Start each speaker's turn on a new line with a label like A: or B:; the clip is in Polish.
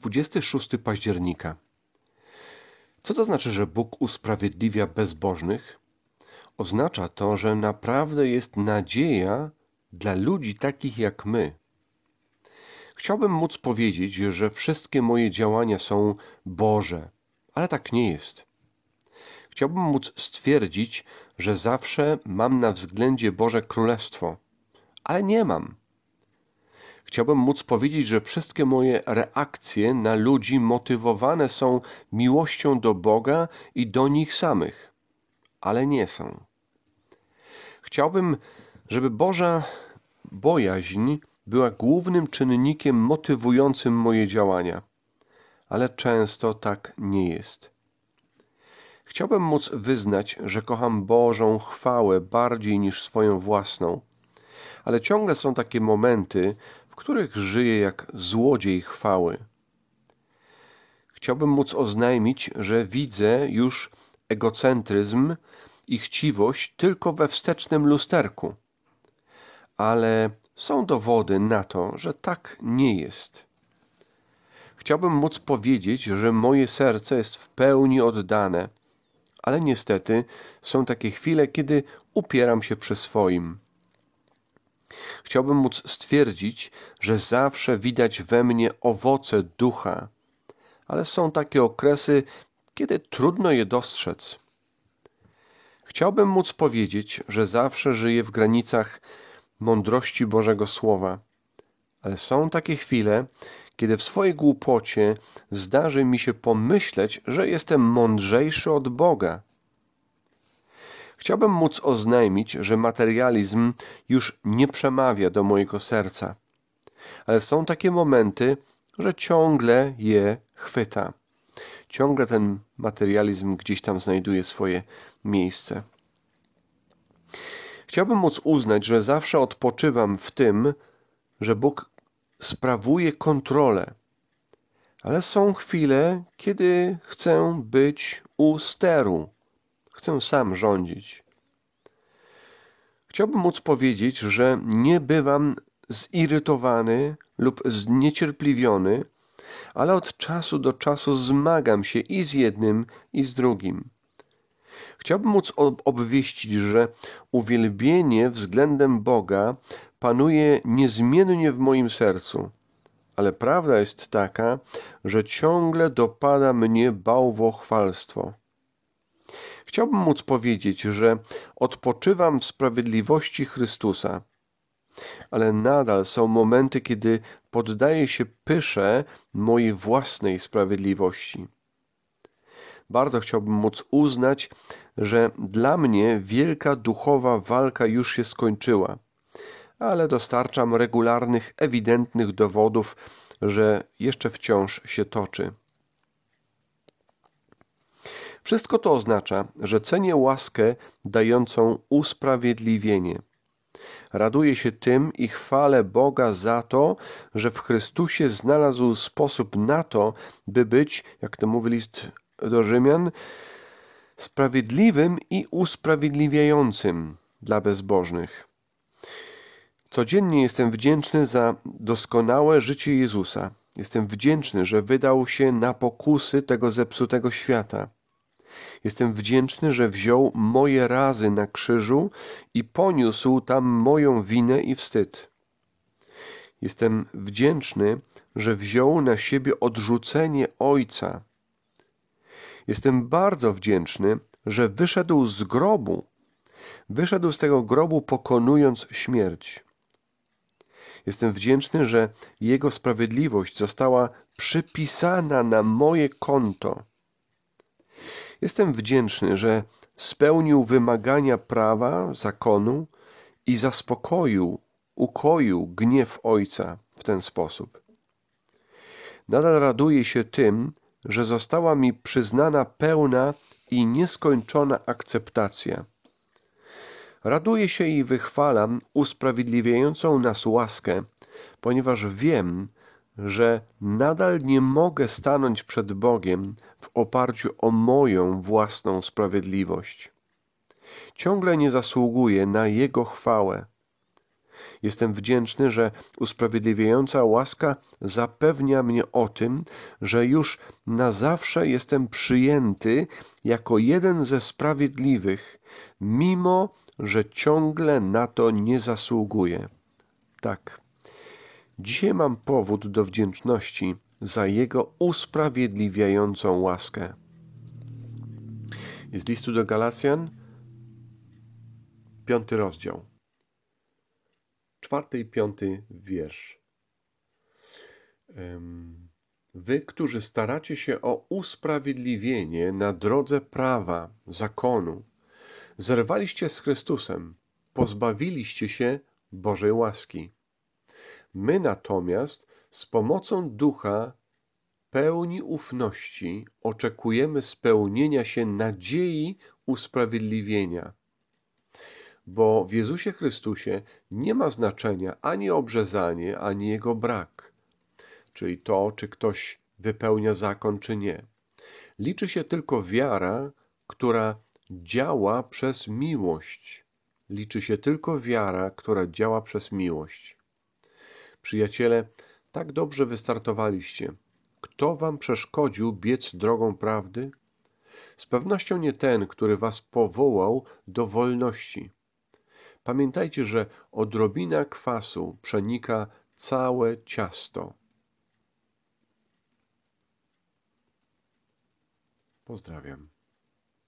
A: 26 października. Co to znaczy, że Bóg usprawiedliwia bezbożnych? Oznacza to, że naprawdę jest nadzieja dla ludzi takich jak my. Chciałbym móc powiedzieć, że wszystkie moje działania są Boże, ale tak nie jest. Chciałbym móc stwierdzić, że zawsze mam na względzie Boże Królestwo, ale nie mam. Chciałbym móc powiedzieć, że wszystkie moje reakcje na ludzi motywowane są miłością do Boga i do nich samych, ale nie są. Chciałbym, żeby Boża bojaźń była głównym czynnikiem motywującym moje działania, ale często tak nie jest. Chciałbym móc wyznać, że kocham Bożą chwałę bardziej niż swoją własną, ale ciągle są takie momenty, których żyję jak złodziej chwały. Chciałbym móc oznajmić, że widzę już egocentryzm i chciwość tylko we wstecznym lusterku. Ale są dowody na to, że tak nie jest. Chciałbym móc powiedzieć, że moje serce jest w pełni oddane, ale niestety są takie chwile, kiedy upieram się przy swoim. Chciałbym móc stwierdzić, że zawsze widać we mnie owoce ducha, ale są takie okresy, kiedy trudno je dostrzec. Chciałbym móc powiedzieć, że zawsze żyję w granicach mądrości Bożego Słowa, ale są takie chwile, kiedy w swojej głupocie zdarzy mi się pomyśleć, że jestem mądrzejszy od Boga. Chciałbym móc oznajmić, że materializm już nie przemawia do mojego serca, ale są takie momenty, że ciągle je chwyta. Ciągle ten materializm gdzieś tam znajduje swoje miejsce. Chciałbym móc uznać, że zawsze odpoczywam w tym, że Bóg sprawuje kontrolę. Ale są chwile, kiedy chcę być u steru. Chcę sam rządzić. Chciałbym móc powiedzieć, że nie bywam zirytowany lub zniecierpliwiony, ale od czasu do czasu zmagam się i z jednym, i z drugim. Chciałbym móc obwieścić, że uwielbienie względem Boga panuje niezmiennie w moim sercu. Ale prawda jest taka, że ciągle dopada mnie bałwochwalstwo. Chciałbym móc powiedzieć, że odpoczywam w sprawiedliwości Chrystusa, ale nadal są momenty, kiedy poddaję się pysze mojej własnej sprawiedliwości. Bardzo chciałbym móc uznać, że dla mnie wielka duchowa walka już się skończyła, ale dostarczam regularnych, ewidentnych dowodów, że jeszcze wciąż się toczy. Wszystko to oznacza, że cenię łaskę dającą usprawiedliwienie. Raduję się tym i chwalę Boga za to, że w Chrystusie znalazł sposób na to, by być, jak to mówi list do Rzymian, sprawiedliwym i usprawiedliwiającym dla bezbożnych. Codziennie jestem wdzięczny za doskonałe życie Jezusa. Jestem wdzięczny, że wydał się na pokusy tego zepsutego świata. Jestem wdzięczny, że wziął moje razy na krzyżu i poniósł tam moją winę i wstyd. Jestem wdzięczny, że wziął na siebie odrzucenie Ojca. Jestem bardzo wdzięczny, że wyszedł z grobu. Wyszedł z tego grobu pokonując śmierć. Jestem wdzięczny, że Jego sprawiedliwość została przypisana na moje konto. Jestem wdzięczny, że spełnił wymagania prawa, zakonu i zaspokoił, ukoił gniew Ojca w ten sposób. Nadal raduję się tym, że została mi przyznana pełna i nieskończona akceptacja. Raduję się i wychwalam usprawiedliwiającą nas łaskę, ponieważ wiem, że nadal nie mogę stanąć przed Bogiem w oparciu o moją własną sprawiedliwość. Ciągle nie zasługuję na Jego chwałę. Jestem wdzięczny, że usprawiedliwiająca łaska zapewnia mnie o tym, że już na zawsze jestem przyjęty jako jeden ze sprawiedliwych, mimo że ciągle na to nie zasługuję. Tak. Dzisiaj mam powód do wdzięczności za Jego usprawiedliwiającą łaskę. Z listu do Galacjan, piąty rozdział, czwarty i piąty wiersz. Wy, którzy staracie się o usprawiedliwienie na drodze prawa, zakonu, zerwaliście z Chrystusem, pozbawiliście się Bożej łaski. My natomiast z pomocą Ducha pełni ufności oczekujemy spełnienia się nadziei usprawiedliwienia. Bo w Jezusie Chrystusie nie ma znaczenia ani obrzezanie, ani jego brak, czyli to, czy ktoś wypełnia zakon, czy nie. Liczy się tylko wiara, która działa przez miłość. Liczy się tylko wiara, która działa przez miłość. Przyjaciele, tak dobrze wystartowaliście. Kto wam przeszkodził biec drogą prawdy? Z pewnością nie ten, który was powołał do wolności. Pamiętajcie, że odrobina kwasu przenika całe ciasto. Pozdrawiam.